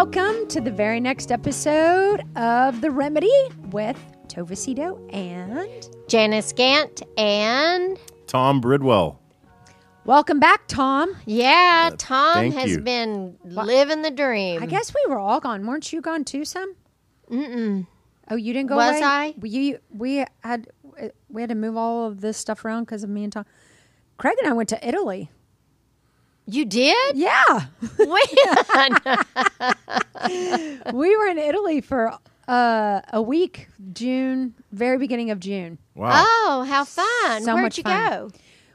welcome to the very next episode of The Remedy with Tova Sido and. Janice Gaunt and Tom Bridwell. Welcome back, Tom. yeah, Tom thank has you. been living the dream. I guess we were all gone. Weren't you gone too, some? Mm-mm. Oh, you didn't go Was away? I? We, we had we had to move all of this stuff around because of me and Tom. Craig and I went to Italy. you did? Yeah. When? we were in Italy for uh, a week, June, very beginning of June. Wow. oh, how fun! So Where'd much you fun. go?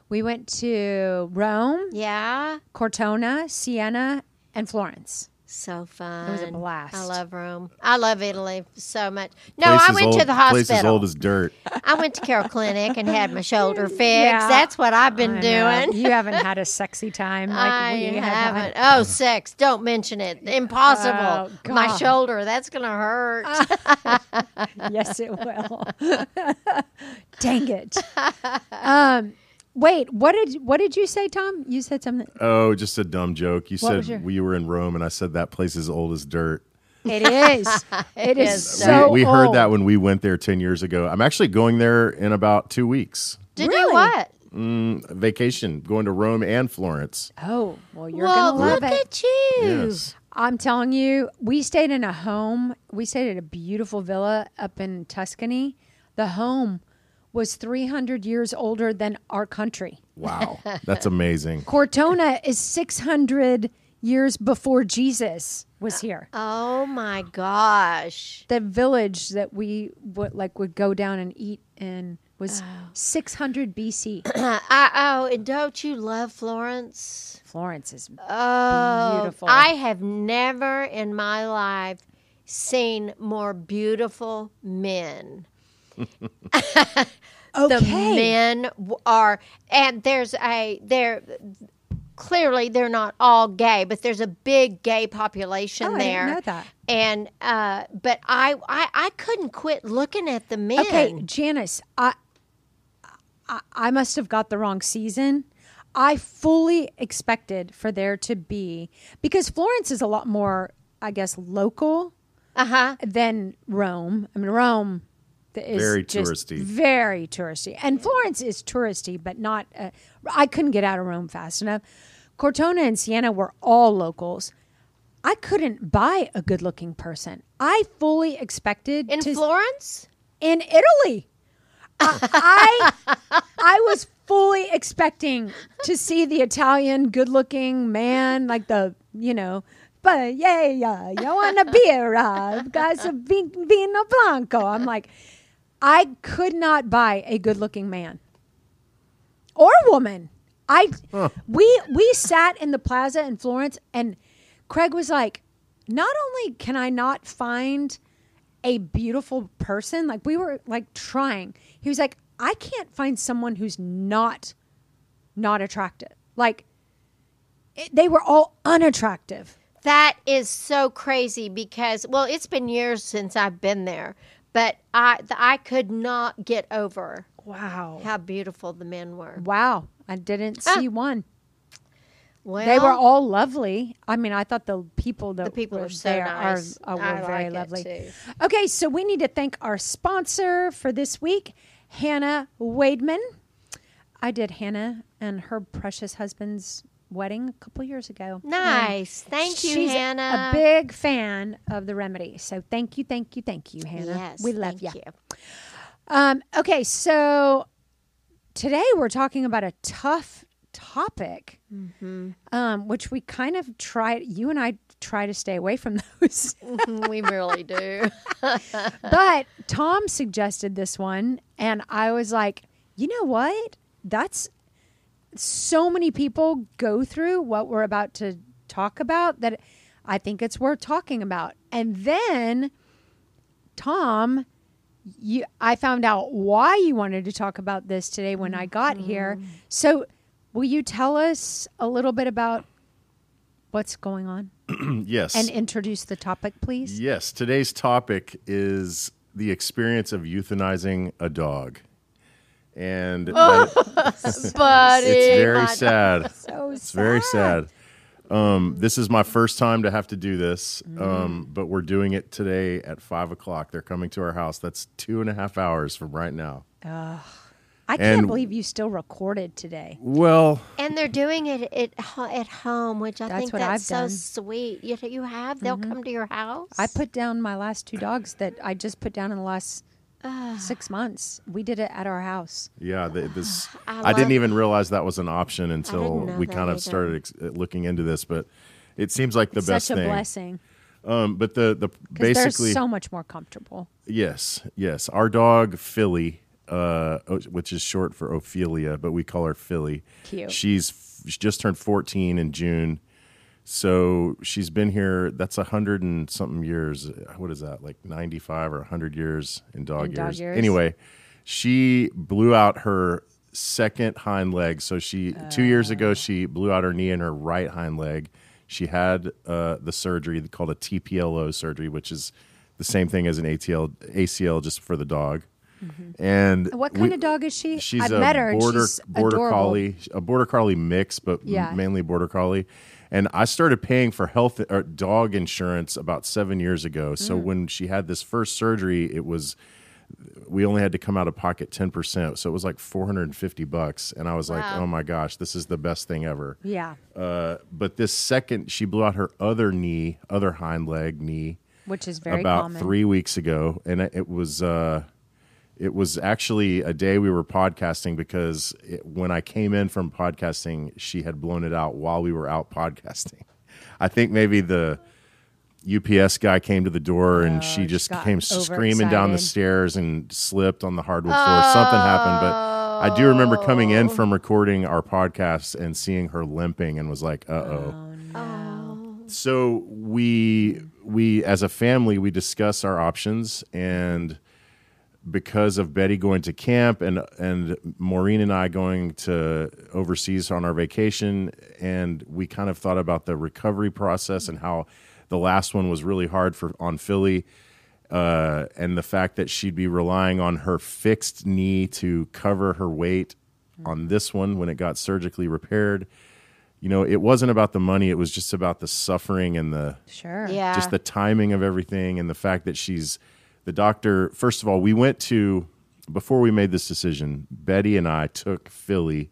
We went to Rome, Yeah, Cortona, Siena, and Florence. so fun. It was a blast. I love Rome. I love Italy so much. No, Place I went old, to the Place hospital. as old as dirt. I went to Carrell Clinic and had my shoulder fixed. Yeah. That's what I've been doing. You haven't had a sexy time like I we have haven't. had. Oh, sex! Don't mention it. Impossible. Oh, My shoulder. That's gonna hurt. yes, it will. Dang it. Um, wait, what did what did you say, Tom? You said something. Oh, just a dumb joke. You What said your- we were in Rome, and I said that place is old as dirt. It is. it is is. so. we, we heard that when we went there 10 years ago. I'm actually going there in about two weeks. To Really? do what? Mm, vacation, going to Rome and Florence. Oh well, you're well, gonna love look it. at you. Yes. I'm telling you, we stayed in a home. We stayed at a beautiful villa up in Tuscany. The home was 300 years older than our country. Wow. That's amazing. Cortona is 600 years before Jesus was here. Uh, oh my gosh. The village that we would like would go down and eat in was Oh. 600 BC. I, oh, and don't you love Florence? Florence is Oh, Beautiful. I have never in my life seen more beautiful men. The men are, and there's a there. Clearly, they're not all gay, but there's a big gay population Oh, I didn't there. know that. And uh, but I, I I couldn't quit looking at the men. Okay, Janice, I, I I must have got the wrong season. I fully expected for there to be because Florence is a lot more, I guess, local Uh huh. than Rome. I mean, Rome is Very just touristy. very touristy, and Florence is touristy, but not. Uh, I couldn't get out of Rome fast enough. Cortona and Siena were all locals. I couldn't buy a good-looking person. I fully expected In to Florence. in Italy. I, I I was fully expecting to see the Italian good-looking man, like the you know, but yeah, yeah, you want a beer? I've got some vin- vino blanco. I'm like, I could not buy a good-looking man or woman. I we we sat in the plaza in Florence, and Craig was like, not only can I not find a beautiful person. Like we were like trying. He was like, I can't find someone who's not not attractive. Like it, they were all unattractive. That is so crazy because well, it's been years since I've been there, but I I could not get over Wow. how beautiful the men were. Wow. I didn't Ah. see one. Well, They were all lovely. I mean, I thought the people that the people were are so there nice. are, are, I were very like it, lovely. Okay, so we need to thank our sponsor for this week, Hannah Wademan. I did Hannah and her precious husband's wedding a couple years ago. Nice. Thank you, She's Hannah. a big fan of the remedy. So thank you, thank you, thank you, Hannah. yes, we love ya. you. Um, okay, so today we're talking about a tough topic, Mm-hmm. um, which we kind of try. You and I try to stay away from those, we really do. but Tom suggested this one, and I was like, you know what? That's so many people go through what we're about to talk about that I think it's worth talking about. And then Tom, you I found out why you wanted to talk about this today when I got mm-hmm. here. So, will you tell us a little bit about what's going on yes. and introduce the topic, please? yes. Today's topic is the experience of euthanizing a dog. And Oh, that- Buddy, it's very my- sad. So It's very sad. Um, this is my first time to have to do this, Mm-hmm. um, but we're doing it today at five o'clock. They're coming to our house. That's two and a half hours from right now. I can't And- believe you still recorded today. Well, And they're doing it at, ho- at home, which I That's think what that's I've so done. sweet. You, you have? They'll come to your house? I put down my last two dogs that I just put down in the last six months. We did it at our house. yeah, the, this I I, didn't love- even realize that was an option until know we that kind of either. started ex- uh, looking into this. But it seems like the best Such a thing. blessing Um, but the the because they're basically so much more comfortable. Yes, yes. Our dog Philly, uh, o- which is short for Ophelia, but we call her Philly. Cute. She's she just turned fourteen in June, so she's been here. That's a hundred and something years. What is that? Like ninety five or hundred years in dog In years. dog years. Anyway, she blew out her second hind leg. So she two years ago she blew out her knee and her right hind leg. She had uh, the surgery called a TPLO surgery, which is the same thing as an ATL ACL just for the dog. And What kind we- of dog is she? She's I've a met her. border she's border adorable. collie, a border collie mix, but m- Yeah. mainly border collie. And I started paying for health or dog insurance about seven years ago. Mm. So when she had this first surgery, it was we only had to come out of pocket ten percent, so it was like four hundred and fifty bucks. And I was like, oh my gosh, this is the best thing ever. Yeah, Uh, but this second, she blew out her other knee, other hind leg knee which is very about common. three weeks ago, and it- it was uh, it was actually a day we were podcasting because it, when I came in from podcasting, she had blown it out while we were out podcasting. I think maybe the UPS guy came to the door and she Oh, she just got came screaming down the stairs and slipped on the hardwood floor. Something happened, but I do remember coming in from recording our podcast and seeing her limping and was like, "Uh oh." so we we as a family we discuss our options and because of Betty going to camp and and Maureen and I going to overseas on our vacation and we kind of thought about the recovery process and how the last one was really hard for on Philly uh, and the fact that she'd be relying on her fixed knee to cover her weight on this one when it got surgically repaired you know it wasn't about the money it was just about the suffering and the Sure. yeah. just the timing of everything and the fact that she's the doctor first of all we went to before we made this decision betty and i took philly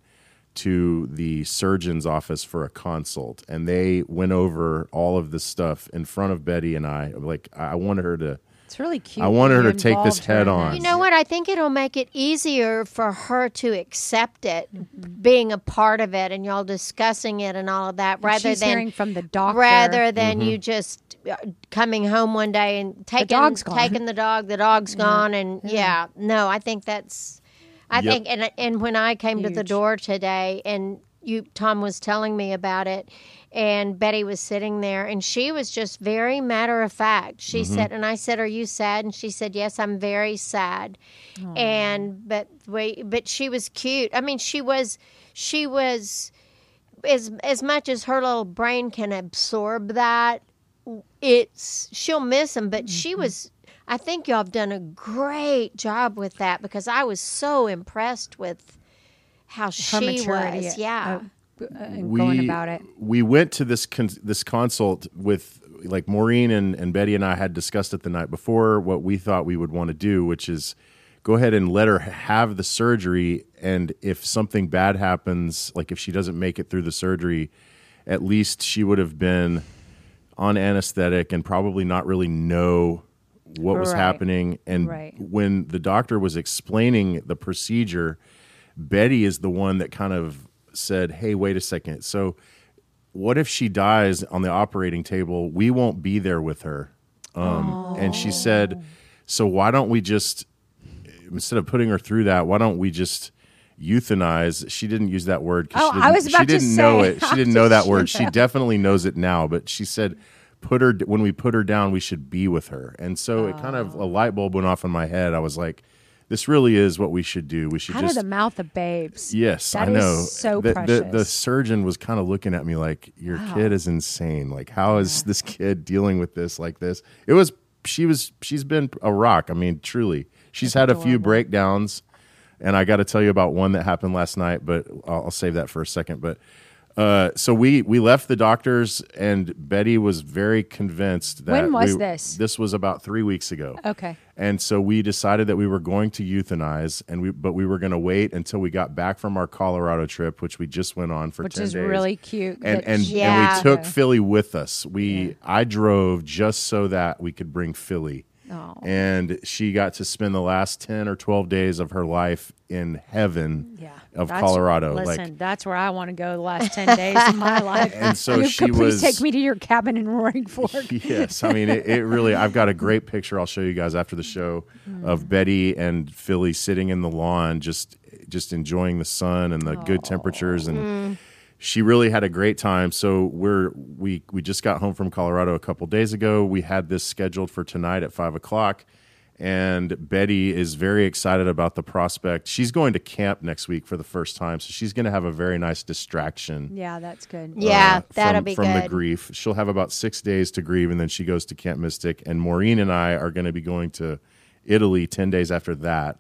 to the surgeon's office for a consult and they went over all of this stuff in front of betty and i. Like i wanted her to It's really cute. I want her to take this head on. You know what? I think it'll make it easier for her to accept it, Mm-hmm. being a part of it, and y'all discussing it and all of that, rather She's than hearing from the doctor. rather than Mm-hmm. you just uh, coming home one day and taking dog's gone. taking the dog. The dog's gone, and yeah, no, I think that's. I Yep. think, and and when I came to the door today, and you Tom was telling me about it, and Betty was sitting there, and she was just very matter of fact. She Mm-hmm. said, and I said, "Are you sad?" And she said, "Yes, I'm very sad." And but wait, but she was cute. I mean, she was, she was, as as much as her little brain can absorb that, it's she'll miss him. But she was. I think y'all have done a great job with that because I was so impressed with how her she maturity. was. Yeah. uh, uh, and going about it. we went to this con- this consult with like Maureen and, and Betty and I had discussed it the night before what we thought we would want to do, which is go ahead and let her have the surgery. And if something bad happens, like if she doesn't make it through the surgery, at least she would have been on anesthetic and probably not really know what was Right. happening. And Right. when the doctor was explaining the procedure, Betty is the one that kind of said, Hey, wait a second. So, what if she dies on the operating table? We won't be there with her. Um, And she said, So, why don't we just, instead of putting her through that, why don't we just euthanize? She didn't use that word. Oh, she I didn't, was about she to didn't know it. She didn't know that word. She definitely knows it now, but she said, put her when we put her down we should be with her and so it kind of a light bulb went off in my head i was like this really is what we should do. We should Out just of the mouth of babes. Yes, That I is know. so the, precious. The, the surgeon was kind of looking at me like, "Your kid is insane. Like, how is this kid dealing with this like this?" It was. She was. She's been a rock. I mean, truly. She's had a few breakdowns, and I got to tell you about one that happened last night. But I'll, I'll save that for a second. But uh, so we we left the doctors, and Betty was very convinced that When was we- this? This was about three weeks ago. Okay. And so we decided that we were going to euthanize, and we but we were going to wait until we got back from our Colorado trip, which we just went on for Which 10 is days. really cute. And and, Yeah. and we took Philly with us. We I drove just so that we could bring Philly. Oh. And she got to spend the last 10 or 12 days of her life in heaven yeah. of Colorado. Listen, like that's where I want to go the last 10 days of my life. and so you she could please was take me to your cabin in Roaring Fork. yes, I mean it, it really. I've got a great picture. I'll show you guys after the show mm-hmm. of Betty and Philly sitting in the lawn, just just enjoying the sun and the good oh. temperatures, and mm. She really had a great time. So we're we we just got home from Colorado a couple days ago. We had this scheduled for tonight at five o'clock. And Betty is very excited about the prospect. She's going to camp next week for the first time, so she's going to have a very nice distraction Yeah, that's good. Yeah, uh, that'll from, be from the grief. She'll have about six days to grieve, and then she goes to Camp Mystic. And Maureen and I are going to be going to Italy ten days after that,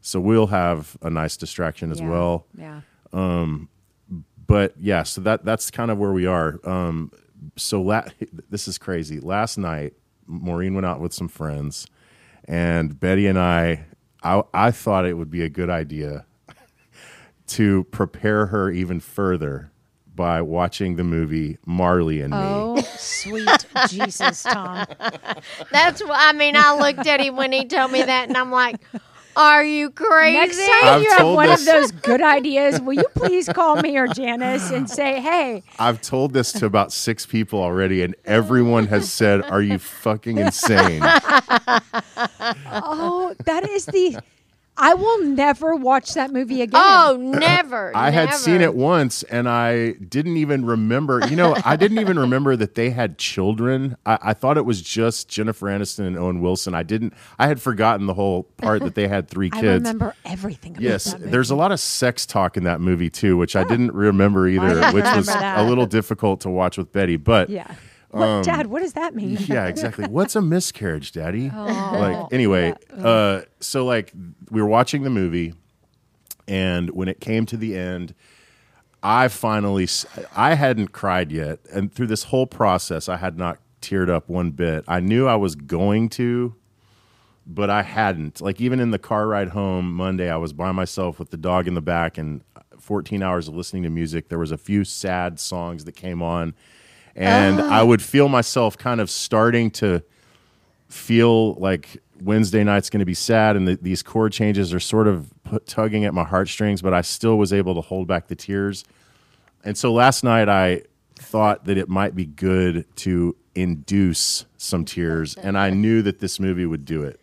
so we'll have a nice distraction as Yeah. well. Yeah. But yeah, so that that's kind of where we are. Um, so la- this is crazy. Last night, Maureen went out with some friends, and Betty and I, I, I thought it would be a good idea to prepare her even further by watching the movie Marley and Me. Oh, sweet Jesus, Tom. That's what I mean. I looked at him when he told me that, and I'm like, "Are you crazy?" Next time I've you have one this- of those good ideas, will you please call me or Janice and say, hey, I've told this to about six people already, and everyone has said, "Are you fucking insane?" oh, that is the. I will never watch that movie again. Oh, never. I had seen it once and I didn't even remember. You know, I didn't even remember that they had children. I, I thought it was just Jennifer Aniston and Owen Wilson. I didn't, I had forgotten the whole part that they had three kids. I kids. remember everything. About Yes, that movie. there's a lot of sex talk in that movie too, which I oh. didn't remember either, didn't which was that. a little difficult to watch with Betty. But Yeah. What, Um, Dad, what does that mean? yeah, exactly. What's a miscarriage, Daddy? Oh. like anyway, uh, so like we were watching the movie, and when it came to the end, I finally I hadn't cried yet, and through this whole process, I had not teared up one bit. I knew I was going to, but I hadn't. Like even in the car ride home Monday, I was by myself with the dog in the back and 14 hours of listening to music. There was a few sad songs that came on, and I would feel myself kind of starting to feel like Wednesday night's going to be sad, and the, these chord changes are sort of put, tugging at my heartstrings, but I still was able to hold back the tears. And so last night I thought that it might be good to induce some tears, and I knew that this movie would do it.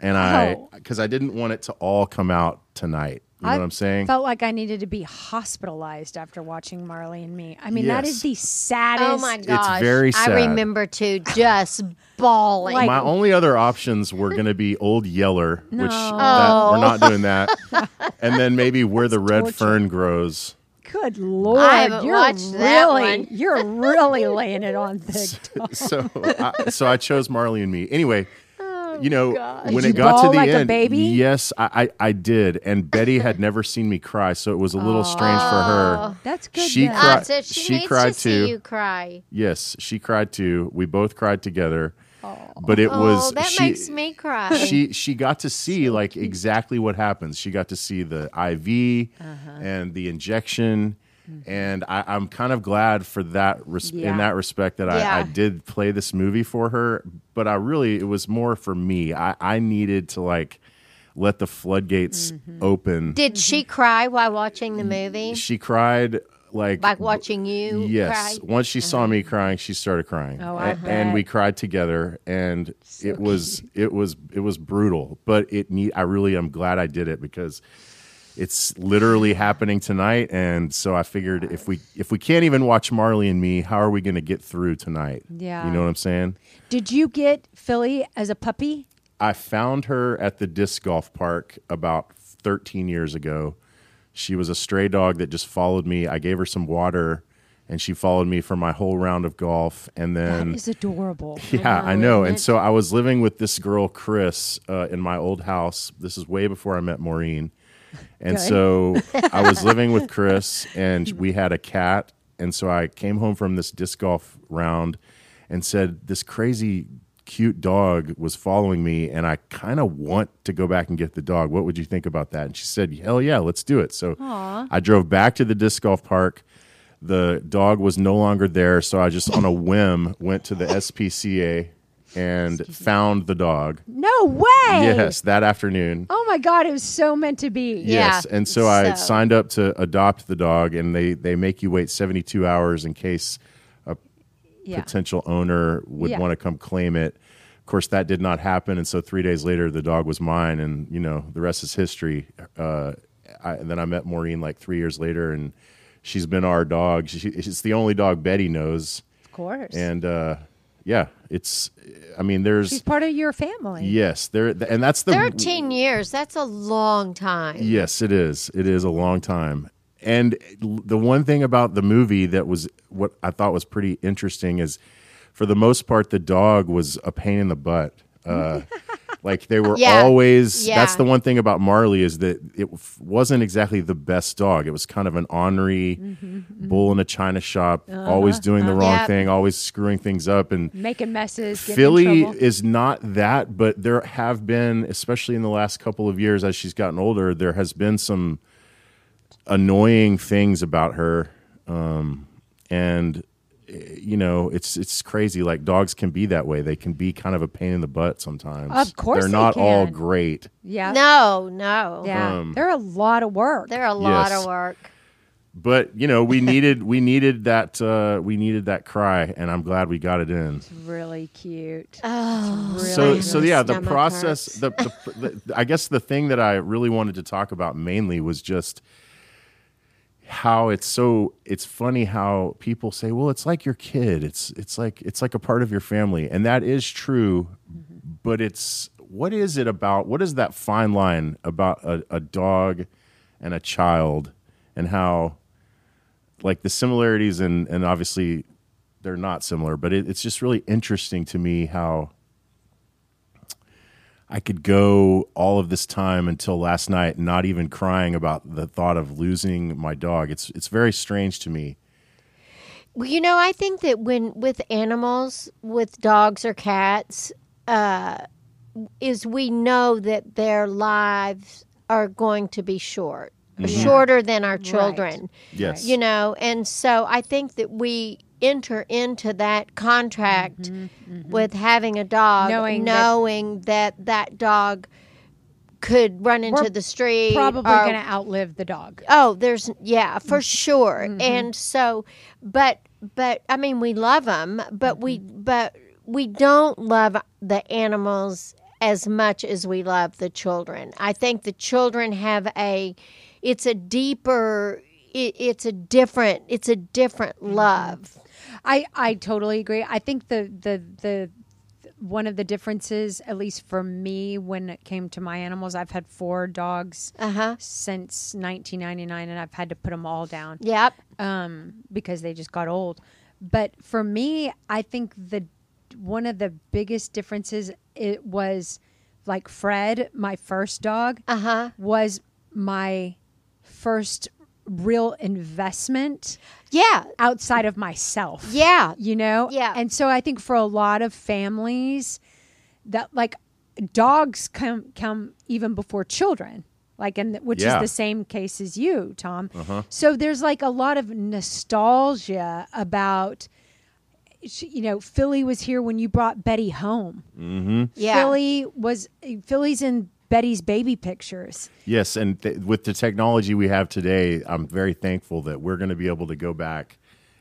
And I, Oh. because I didn't want it to all come out tonight. You know I what I'm saying? Felt like I needed to be hospitalized after watching Marley and Me. I mean, that Yes. is the saddest. Oh my gosh! very I remember too, just bawling. Like- My only other options were going to be Old Yeller, which No. that, we're not oh. doing that, and then maybe Where the Red torture. Fern Grows. Good lord, haven't you're watched that one. you're really laying it on thick. Tom. so I, so I chose Marley and Me. Anyway, you know when Did it you got to the like a end, baby? yes, I, I I did, and Betty had never seen me cry, so it was a little strange for her. That's good. She then. cried- Ah, so she, she needs cried to see too. you cry. Yes, she cried too. We both cried together, but it was oh, that she, makes me cry. she she got to see like exactly what happens. She got to see the IV Uh-huh. and the injection, Mm-hmm. and I, I'm kind of glad for that res- Yeah. in that respect that I, Yeah. I did play this movie for her. But I really it was more for me. I, I needed to like let the floodgates Mm-hmm. open. Did she mm-hmm. cry while watching the movie? she cried like Like watching you Yes. cry? Once she saw uh-huh. me crying, she started crying. Oh, I and bet. we cried together and it was it was it was brutal, but it need I really am glad I did it because it's literally happening tonight and so I figured if we if we can't even watch Marley and me, how are we going to get through tonight? Yeah. You know what I'm saying? Did you get Philly as a puppy? I found her at the disc golf park about 13 years ago. She was a stray dog that just followed me. I gave her some water and she followed me for my whole round of golf. And then That is adorable. yeah, I know, know. And so I was living with this girl, Chris, uh, in my old house. This is way before I met Maureen. And Good. so I was living with Chris, and we had a cat. And so I came home from this disc golf round and said, This crazy, cute dog was following me, and I kind of want to go back and get the dog. What would you think about that? And she said, Hell yeah, let's do it. So I drove back to the disc golf park the dog was no longer there so i just on a whim went to the spca and found the dog No way. yes that afternoon Oh my God, it was so meant to be. Yeah. yes and so i so- signed up to adopt the dog and they they make you wait 72 hours in case Yeah. potential owner would Yeah. want to come claim it of course that did not happen and so three days later the dog was mine and you know the rest is history uh, I, and then i met maureen like three years later and she's been our dog she, it's the only dog betty knows Of course. and uh, yeah, it's. I mean, there's She's part of your family. yes, there, and that's the 13 years. That's a long time. Yes, it is. It is a long time. And the one thing about the movie that was what I thought was pretty interesting is, for the most part, the dog was a pain in the butt. Uh, like they were Yeah. always. That's the one thing about Marley is that it f- wasn't exactly the best dog. It was kind of an ornery mm-hmm. bull in a china shop, always uh-huh. doing the uh, wrong Yep. thing, always screwing things up, and Making messes. Philly is not that, but there have been, especially in the last couple of years as she's gotten older, there has been some annoying things about her. Um, and you know, it's it's crazy. Like dogs can be that way. They can be kind of a pain in the butt sometimes. Of course they're they not all great. Yeah. No, no. Yeah. Um, They're a lot of work. They're a lot Yes. of work. But you know, we needed we needed that uh, we needed that cry, and I'm glad we got it in. really cute. Oh, Really so nice. so yeah the process the, the, the i guess the thing that i really wanted to talk about mainly was just how it's so it's funny how people say well it's like your kid. It's it's like it's like a part of your family. And that is true mm-hmm. but it's what is it about what is that fine line about a, a dog and a child and how like the similarities and and obviously they're not similar but it, it's just really interesting to me how I could go all of this time until last night not even crying about the thought of losing my dog. It's it's very strange to me. Well, you know, I think that when with animals, with dogs or cats, uh, is we know that their lives are going to be short, shorter than our children. Yes. You know, and so I think that we enter into that contract with having a dog, Knowing knowing, that- that, that dog could run into We're the street. Probably going to outlive the dog. Oh, there's yeah, Mm-hmm. for sure. And so, but but I mean, we love them, but we Mm-hmm. but we don't love the animals as much as we love the children. I think the children have a it's a deeper it, it's a different it's a different Mm-hmm. love. I I totally agree. I think the the the one of the differences, at least for me, when it came to my animals, I've had four dogs Uh-huh. since 1999, and I've had to put them all down Yep. um, because they just got old. But for me, I think the one of the biggest differences it was like Fred, my first dog, Uh-huh. was my first real investment Yeah. outside of myself Yeah. you know Yeah. and so i think for a lot of families that like dogs come come even before children like and which Yeah. is the same case as you tom uh-huh. so there's like a lot of nostalgia about you know philly was here when you brought betty home mm-hmm. Yeah. philly was eh, philly's in betty's baby pictures Yes, and th- with the technology we have today, I'm very thankful that we're going to be able to go back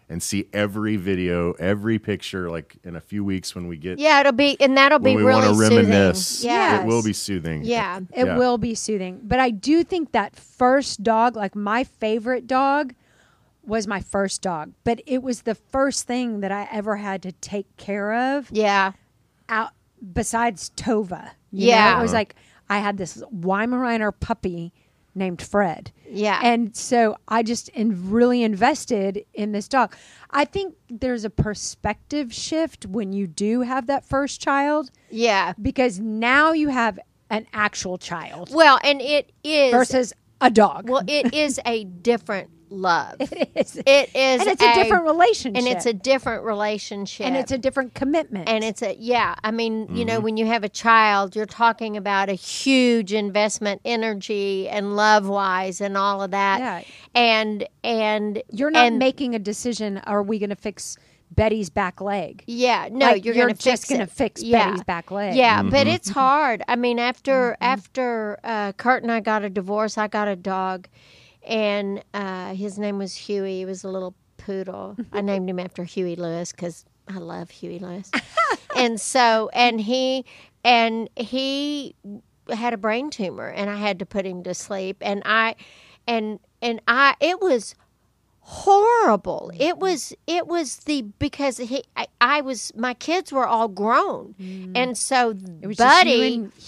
and see every video, every picture like in a few weeks when we get Yeah, it'll be and that'll be really soothing. reminisce. Yeah. It will be soothing. Yeah. It Yeah. will be soothing. But I do think that first dog, like my favorite dog, was my first dog. But it was the first thing that I ever had to take care of Yeah. out besides Tova. You know, Yeah. it was like I had this Weimaraner puppy named Fred. Yeah. And so I just in, really invested in this dog. I think there's a perspective shift when you do have that first child yeah. because now you have an actual child Well, and it is versus a dog. well, it is a different love. it is. It is, and it's a, different relationship. and it's a different relationship, and it's a different commitment. and it's a yeah. I mean, you know, when you have a child, you're talking about a huge investment, energy and love wise, and all of that. Yeah. And and you're not and, making a decision. Are we going to fix Betty's back leg? Yeah, no, Like, you're, you're gonna just gonna fix yeah. Betty's back leg. Yeah, Mm-hmm. but it's hard. I mean, after after uh, Kurt and I got a divorce, I got a dog, and uh, his name was Huey. He was a little poodle. I named him after Huey Lewis because I love Huey Lewis. and so, and he and he had a brain tumor, and I had to put him to sleep, and I and and I it was horrible. Mm-hmm. It was it was the because he I, I was my kids were all grown, mm. and so It was just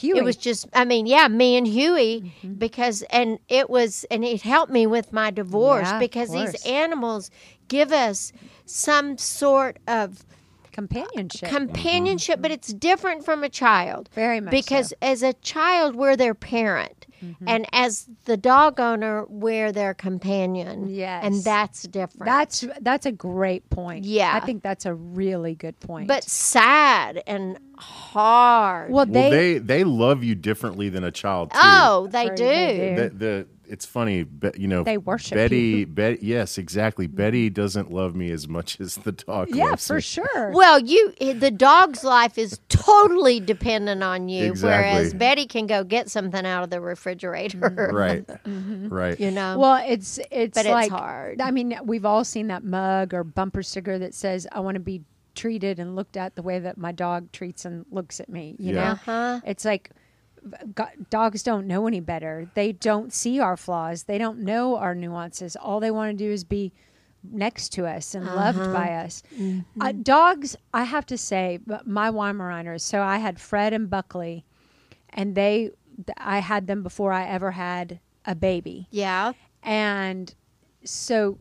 you Buddy, it was just I mean yeah me and Huey mm-hmm. because and it was and it helped me with my divorce Yeah, because these animals give us some sort of companionship. companionship, mm-hmm. but it's different from a child. Very much because so. as a child, we're their parent, Mm-hmm. and as the dog owner, we're their companion. Yes. and that's different. that's that's a great point. Yeah. I think that's a really good point. but sad and hard. well, Well, they, they they love you differently than a child too. oh, they do. they do. the, the it's funny, but you know, They worship Betty. you. Betty, yes, exactly. Betty doesn't love me as much as the dog. yeah, loves for me. sure. Well, you the dog's life is totally dependent on you, whereas Betty can go get something out of the refrigerator. Right, Mm-hmm. right. You know. Well, it's it's But it's hard. I mean, we've all seen that mug or bumper sticker that says, "I want to be treated and looked at the way that my dog treats and looks at me." You Yeah. know, Uh-huh. it's like go- dogs don't know any better. They don't see our flaws. They don't know our nuances. All they want to do is be next to us and loved by us. Uh, dogs, I have to say, but my Weimaraners. So I had Fred and Buckley, and they, I had them before I ever had a baby. yeah. And so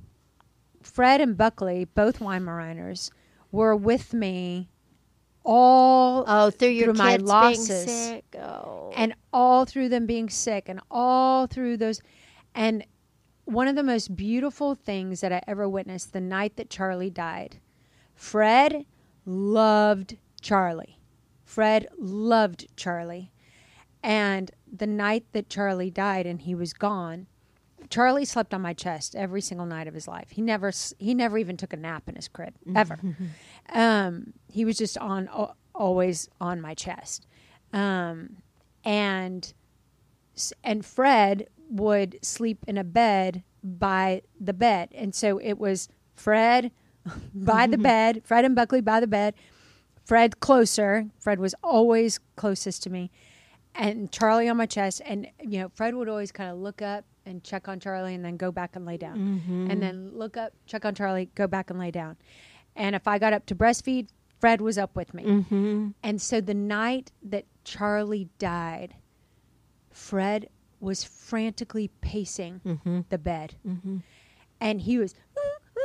Fred and Buckley, both Weimaraners, were with me all Oh, through your Through my losses. Oh. and all through them being sick and all through those and one of the most beautiful things that I ever witnessed the night that Charlie died. Fred loved Charlie. Fred loved Charlie. And the night that Charlie died and he was gone, Charlie slept on my chest every single night of his life. He never he never even took a nap in his crib ever. um, he was just on always on my chest. Um, and and Fred would sleep in a bed by the bed, and so it was Fred by the bed, Fred and Buckley by the bed, Fred closer. Fred was always closest to me, and Charlie on my chest. And you know, Fred would always kind of look up and check on Charlie, and then go back and lay down, mm-hmm. and then look up, check on Charlie, go back and lay down. And if I got up to breastfeed, Fred was up with me. Mm-hmm. And so the night that Charlie died, Fred was frantically pacing mm-hmm. the bed. And he was,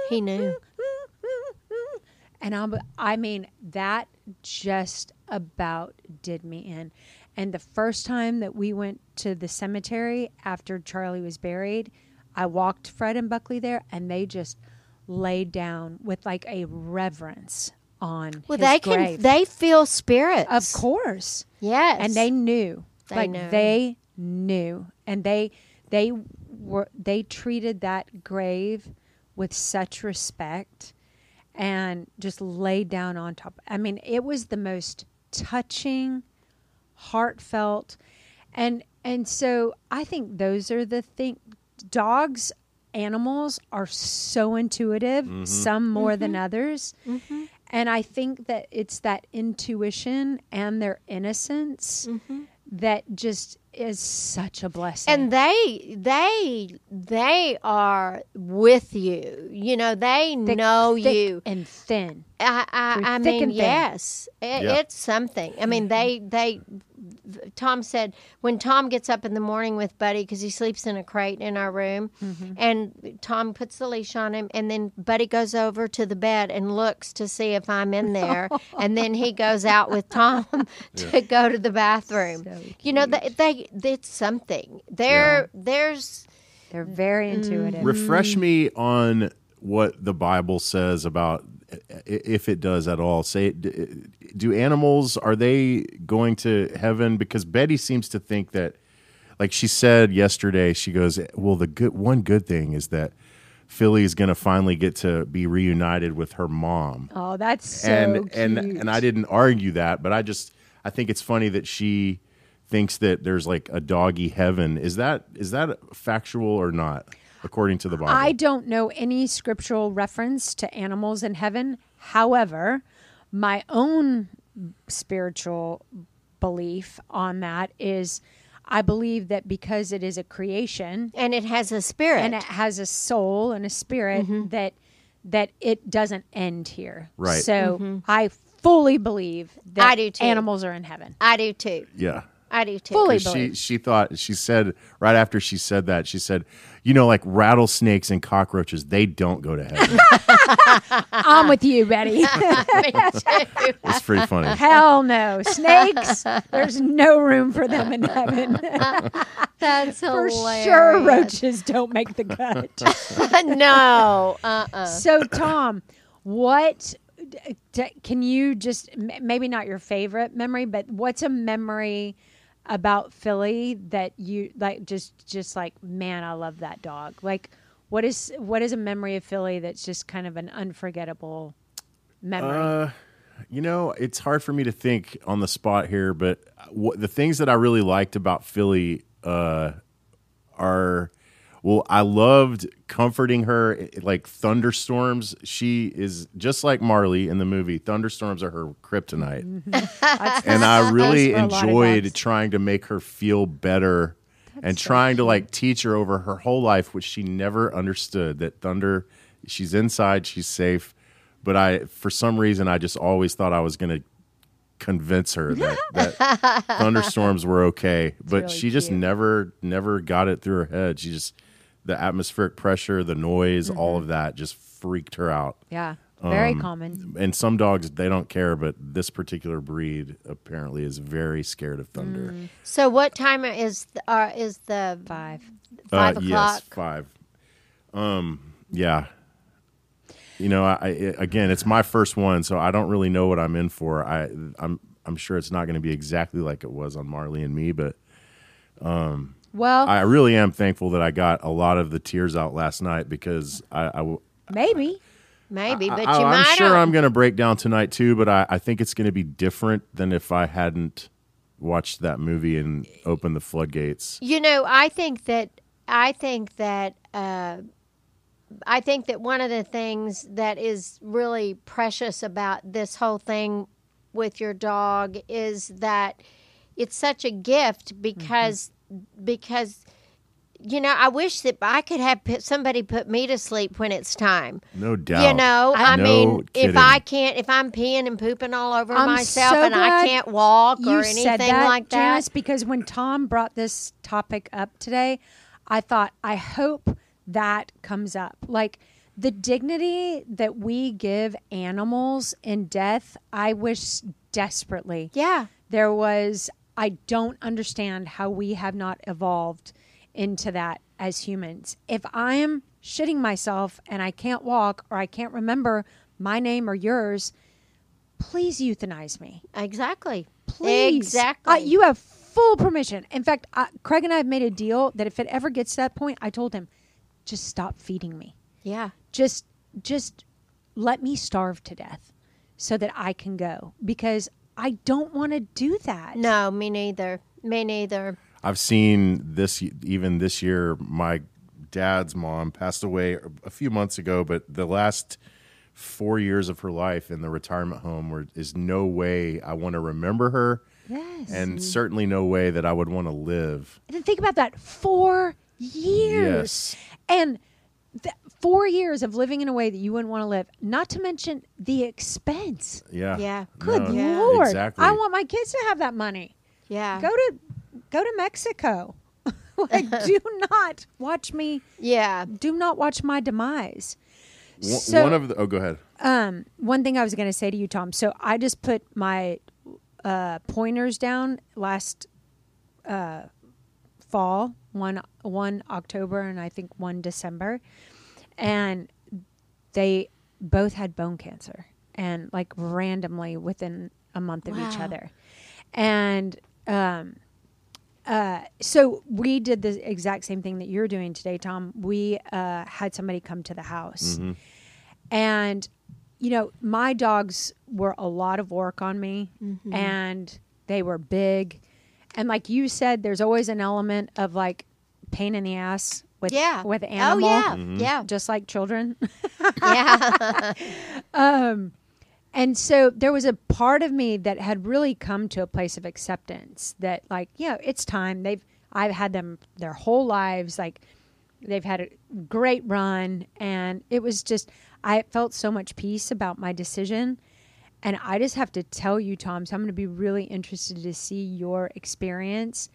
He knew. and I'm, I mean, that just about did me in. And the first time that we went to the cemetery after Charlie was buried, I walked Fred and Buckley there, and they just laid down with like a reverence on Well, they can. They feel spirits. of course. Yes. and they knew They like knew. they knew and they they were they treated that grave with such respect and just laid down on top i mean it was the most touching heartfelt. And and so i think those are the thing dogs animals are so intuitive mm-hmm. some more than mm-hmm. others. Mm-hmm. And i think that it's that intuition and their innocence that just is such a blessing. And they they they are with you. You know, they Thick- know thick you. and thin. I I, I thick mean, yes, it, Yeah. it's something. I mean, they they Tom said when Tom gets up in the morning with Buddy because he sleeps in a crate in our room, Mm-hmm. and Tom puts the leash on him, and then Buddy goes over to the bed and looks to see if I'm in there, and then he goes out with Tom to go to the bathroom. So you know, they, they it's something. There, there's They're very Mm. intuitive. Refresh me on what the Bible says about i- if it does at all. Say, do animals are they going to heaven? Because Betty seems to think that, like she said yesterday, she goes, "Well, the good one good thing is that Philly is going to finally get to be reunited with her mom." oh, that's so and cute. and and I didn't argue that, but I just I think it's funny that she thinks that there's like a doggy heaven. Is that is that factual or not? According to the Bible, I don't know any scriptural reference to animals in heaven. However, my own spiritual belief on that is I believe that because it is a creation and it has a spirit. and it has a soul and a spirit Mm-hmm. that that it doesn't end here. Right. So I fully believe that Mm-hmm. I do too. animals are in heaven. I do too. yeah. I do too. Fully 'Cause She she thought she said right after she said that she said, you know, like rattlesnakes and cockroaches, they don't go to heaven. I'm with you, Betty. It's pretty funny. Hell no. Snakes, there's no room for them in heaven. That's For hilarious. sure, roaches don't make the cut. no. Uh-uh. so, Tom, what d- d- can you just m- maybe not your favorite memory, but what's a memory about Philly that you like? Just, just like, man, I love that dog. Like, what is what is a memory of Philly that's just kind of an unforgettable memory? Uh, you know, it's hard for me to think on the spot here, but what, the things that I really liked about Philly uh, are, well, I loved comforting her. eh, Like thunderstorms, she is just like Marley in the movie. Thunderstorms are her kryptonite, That's- and I really for a lot of enjoyed trying to make her feel better. and so trying to like teach her over her whole life, which she never understood that thunder, she's inside, she's safe. But I, for some reason, I just always thought I was going to convince her that, that thunderstorms were okay. But really she just cute. never, never got it through her head. She just, the atmospheric pressure, the noise, all Mm-hmm. of that just freaked her out. yeah, very Um, common. And some dogs, they don't care, but this particular breed apparently is very scared of thunder. Mm. So what time is the, uh, is the Five. five Uh, o'clock? Yes, five. Um, yeah. You know, I, I again, it's my first one, so I don't really know what I'm in for. I, I'm, I'm sure it's not going to be exactly like it was on Marley and Me, but Well, I really am thankful that I got a lot of the tears out last night because I, I maybe. Maybe, but I, you might. sure not. I'm going to break down tonight too, but I, I think it's going to be different than if I hadn't watched that movie and opened the floodgates. You know, I think that I think that uh, I think that one of the things that is really precious about this whole thing with your dog is that it's such a gift because because you know I wish that I could have put, somebody put me to sleep when it's time. No doubt. You know, I No mean, if. I can't, if I'm peeing and pooping all over I'm myself so and I can't walk you or anything said that, like that, Janice, because when Tom brought this topic up today, I thought, I hope that comes up. Like the dignity that we give animals in death, I wish desperately yeah, there was, I don't understand how we have not evolved into that as humans. If I am shitting myself and I can't walk or I can't remember my name or yours, please euthanize me exactly, please. exactly. Uh, you have full permission. In fact, uh, Craig and I have made a deal that if it ever gets to that point, I told him, just stop feeding me. yeah. Just, just let me starve to death so that I can go because I don't want to do that. No, me neither. Me neither. I've seen this even this year. My dad's mom passed away a few months ago, but the last four years of her life in the retirement home where is no way I want to remember her, Yes. and certainly no way that I would want to live. And think about that four years. Yes. And th- four years of living in a way that you wouldn't want to live, not to mention the expense. Yeah. Yeah. Good No, Yeah. Lord. Exactly. I want my kids to have that money. Yeah. Go to go to Mexico. like, do not watch me. yeah. Do not watch my demise. One- So- one of the oh, go ahead. Um, one thing I was going to say to you, Tom. So I just put my uh, pointers down last uh, fall, one one October, and I think one December, and they both had bone cancer, and like randomly within a month of each other, and um, uh, so we did the exact same thing that you're doing today, Tom. We uh, had somebody come to the house, and you know my dogs were a lot of work on me, and they were big, and like you said, there's always an element of like pain in the ass with Yeah. with animal, Oh yeah. Mm-hmm. Yeah. just like children. Yeah. And so there was a part of me that had really come to a place of acceptance that like, you know, it's time. They've I've had them their whole lives like they've had a great run and it was just I felt so much peace about my decision. And I just have to tell you, Tom, so I'm going to be really interested to see your experience.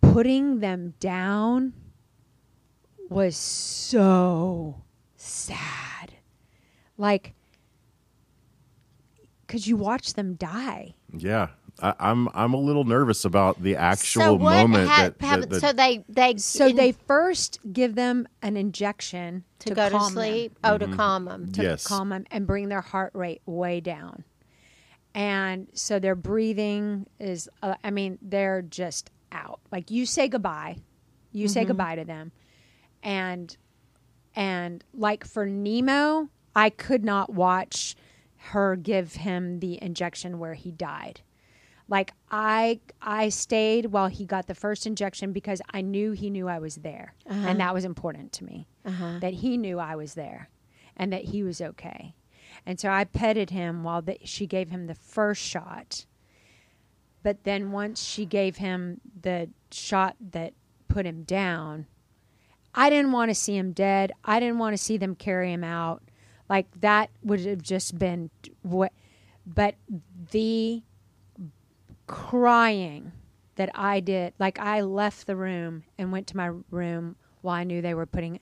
Putting them down was so sad. Like, because you watch them die. Yeah, I, I'm I'm a little nervous about the actual so moment ha- that, that, that- so they they So in- they first give them an injection to, to, go to sleep. them, Oh, to calm them. to Yes. calm them and bring their heart rate way down. And so their breathing is, uh, I mean, they're just out. Like you say goodbye, you say mm-hmm. goodbye to them, and and like for Nemo, I could not watch her give him the injection where he died. Like I I stayed while he got the first injection because I knew he knew I was there. Uh-huh. And that was important to me. Uh-huh. That he knew I was there and that he was okay. And so I petted him while the, she gave him the first shot. But then once she gave him the shot that put him down, I didn't want to see him dead. I didn't want to see them carry him out. Like that would have just been what. But the crying that I did, like I left the room and went to my room while I knew they were putting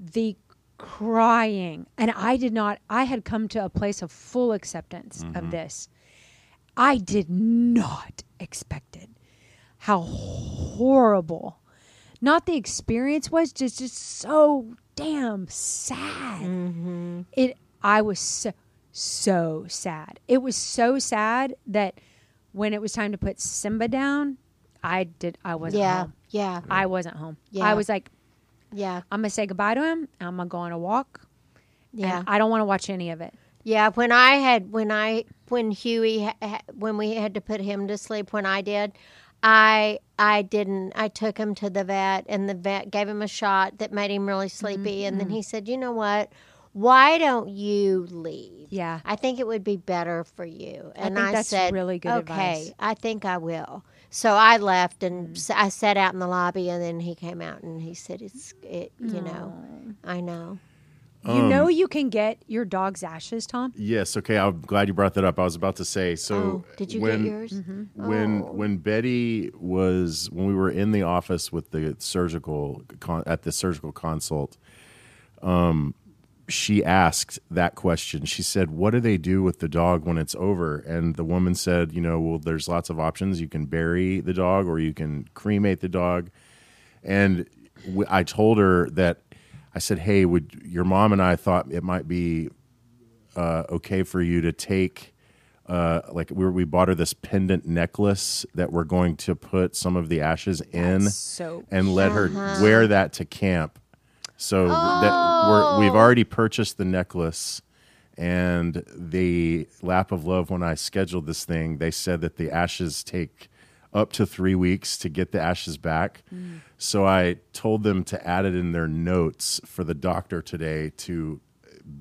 the crying, and I did not. I had come to a place of full acceptance of mm-hmm. this. I did not expect it. How horrible not the experience was just just so damn sad mm-hmm. it i was so so sad it was so sad that when it was time to put simba down i did i wasn't Yeah. home Yeah. i wasn't home Yeah. i was like Yeah. i'm gonna say goodbye to him i'm gonna go on a walk Yeah. i don't want to watch any of it Yeah, when I had when I when Huey when we had to put him to sleep when I did, I I didn't. I took him to the vet and the vet gave him a shot that made him really mm-hmm. sleepy and then mm-hmm. he said, "You know what? Why don't you leave? Yeah. I think it would be better for you." And think I, that's said, really good "Okay, advice. I think I will." So I left and mm. s I I sat out in the lobby and then he came out and he said, "It's it, you know, I know." You know um, you can get your dog's ashes tom Yes. Okay. I'm glad you brought that up. I was about to say. So, Oh, did you when, get yours? Mm-hmm. Mm-hmm. When Oh. when Betty was when we were in the office with the surgical con, at the surgical consult, um, she asked that question. She said, "What do they do with the dog when it's over?" And the woman said, "You know, well, there's lots of options. You can bury the dog, or you can cremate the dog." And I told her that I said, "Hey, would your mom and I thought it might be uh, okay for you to take uh, like we, we bought her this pendant necklace that we're going to put some of the ashes in so and let her wear that to camp. So that we're, we've already purchased the necklace and the lap of love when i scheduled this thing they said that the ashes take up to three weeks to get the ashes back so i told them to add it in their notes for the doctor today to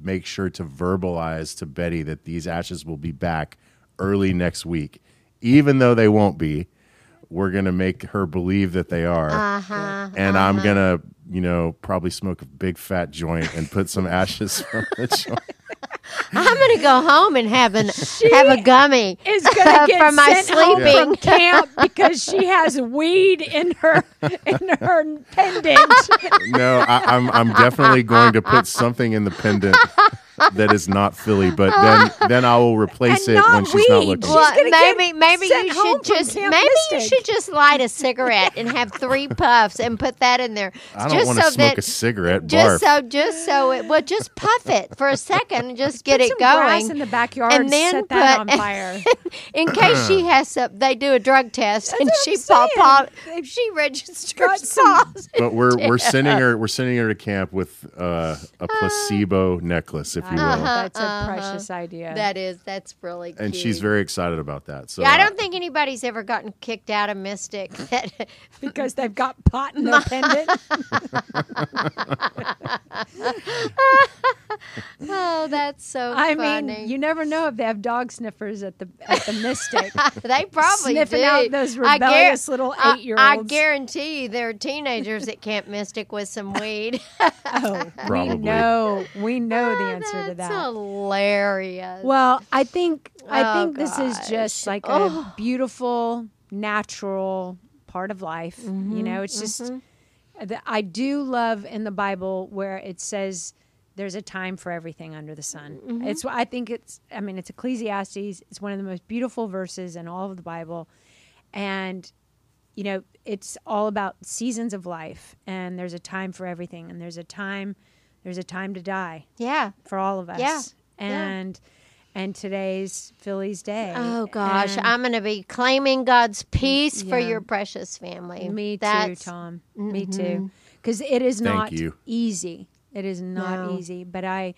make sure to verbalize to Betty that these ashes will be back early next week. Even though they won't be, we're going to make her believe that they are. Uh-huh. And I'm going to, you know, probably smoke a big fat joint and put some ashes from the joint. I'm gonna go home and have an have a gummy is gonna get for my sent home sleeping. from camp because she has weed in her in her pendant. No, I, I'm I'm definitely going to put something in the pendant that is not Philly, but then then I will replace And it when she's not looking. Well, gonna get maybe maybe sent you home should just Camp maybe you should just light a cigarette and have three puffs and put that in there. I don't just want to so smoke that a cigarette. just Barf. so just so it well just puff it for a second and just get Put it some grass going in the backyard and then set that put- on fire. in case she has some they do a drug test and she pop pop They've she registers some- sauce. but we're we're sending her we're sending her to camp with uh, a placebo necklace, if you will, Oh, that's a Uh-huh. precious idea. That is that's really cute. and she's very excited about that. So yeah, I don't think anybody's ever gotten kicked out of Mystic because they've got pot in their pendant. Oh, that's so I funny. mean, you never know if they have dog sniffers at the at the Mystic. they probably sniffing do. out those I gar- rebellious little eight-year-olds. I, guarantee you, there are teenagers at Camp Mystic with some weed. Oh, probably. we know, we know the answer to That's that. hilarious. Well, I think I Oh, think this is just like Oh. a beautiful, natural part of life. Mm-hmm, You know, it's just the- I do love in the Bible where it says there's a time for everything under the sun. Mm-hmm. It's I think it's I mean it's Ecclesiastes. It's one of the most beautiful verses in all of the Bible, and you know it's all about seasons of life. And there's a time for everything, and there's a time there's a time to die yeah. for all of us. Yeah, yeah. And and today's Philly's day. Oh gosh, And I'm going to be claiming God's peace for your precious family. me That's, too, Tom. Me too. Because it is Thank not you. easy. It is not No. easy. But I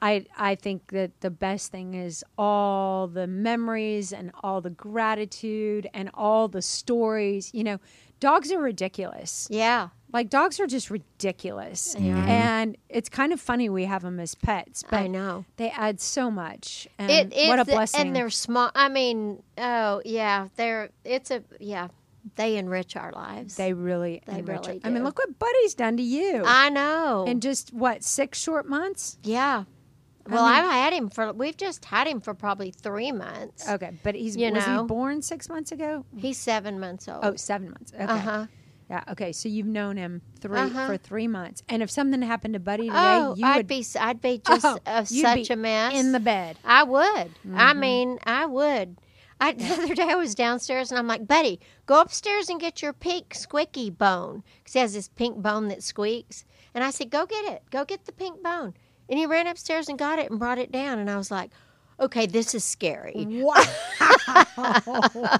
I I think that the best thing is all the memories and all the gratitude and all the stories. You know, dogs are ridiculous. Yeah. Like dogs are just ridiculous. Mm-hmm. And it's kind of funny we have them as pets, but I know. they add so much. And It, what a blessing. and they're small. I mean, oh yeah, they're it's a yeah. They enrich our lives. They really, They enrich really. I mean, look what Buddy's done to you I know. in just what six short months. yeah. Well, I've had him for. We've just had him for probably three months. Okay, but he's You was know. he born six months ago? He's seven months old. Oh, seven months. Okay, uh huh. yeah. Okay, so you've known him 3 Uh-huh. for three months, and if something happened to Buddy today, Oh, you I'd would be. I'd be just Oh, uh, such be a mess in the bed. I would. I Mm-hmm. mean, I would. I, the other day I was downstairs and I'm like, Buddy, go upstairs and get your pink squeaky bone because he has this pink bone that squeaks. And I said, Go get it. Go get the pink bone. And he ran upstairs and got it and brought it down. And I was like, Okay, this is scary. Wow!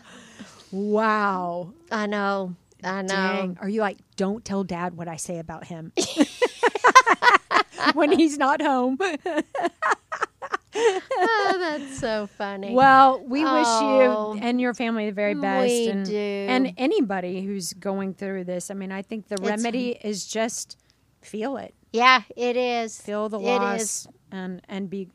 wow! I know. I know. Dang. Are you like, don't tell Dad what I say about him when he's not home? Oh, that's so funny. Well, we Oh. wish you oh, and your family the very best, We and, do. and anybody who's going through this. I mean, I think the remedy is just feel it, yeah, it is. feel the loss, is. and and be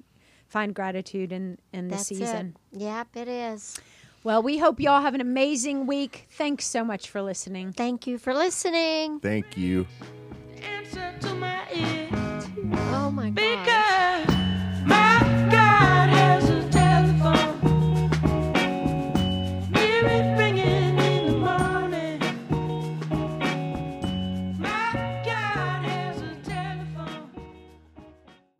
find gratitude in in the That's season. it. Yep, it is. Well, we hope y'all have an amazing week. Thanks so much for listening. Thank you for listening. Thank you. answer to my ear. Oh my God. Because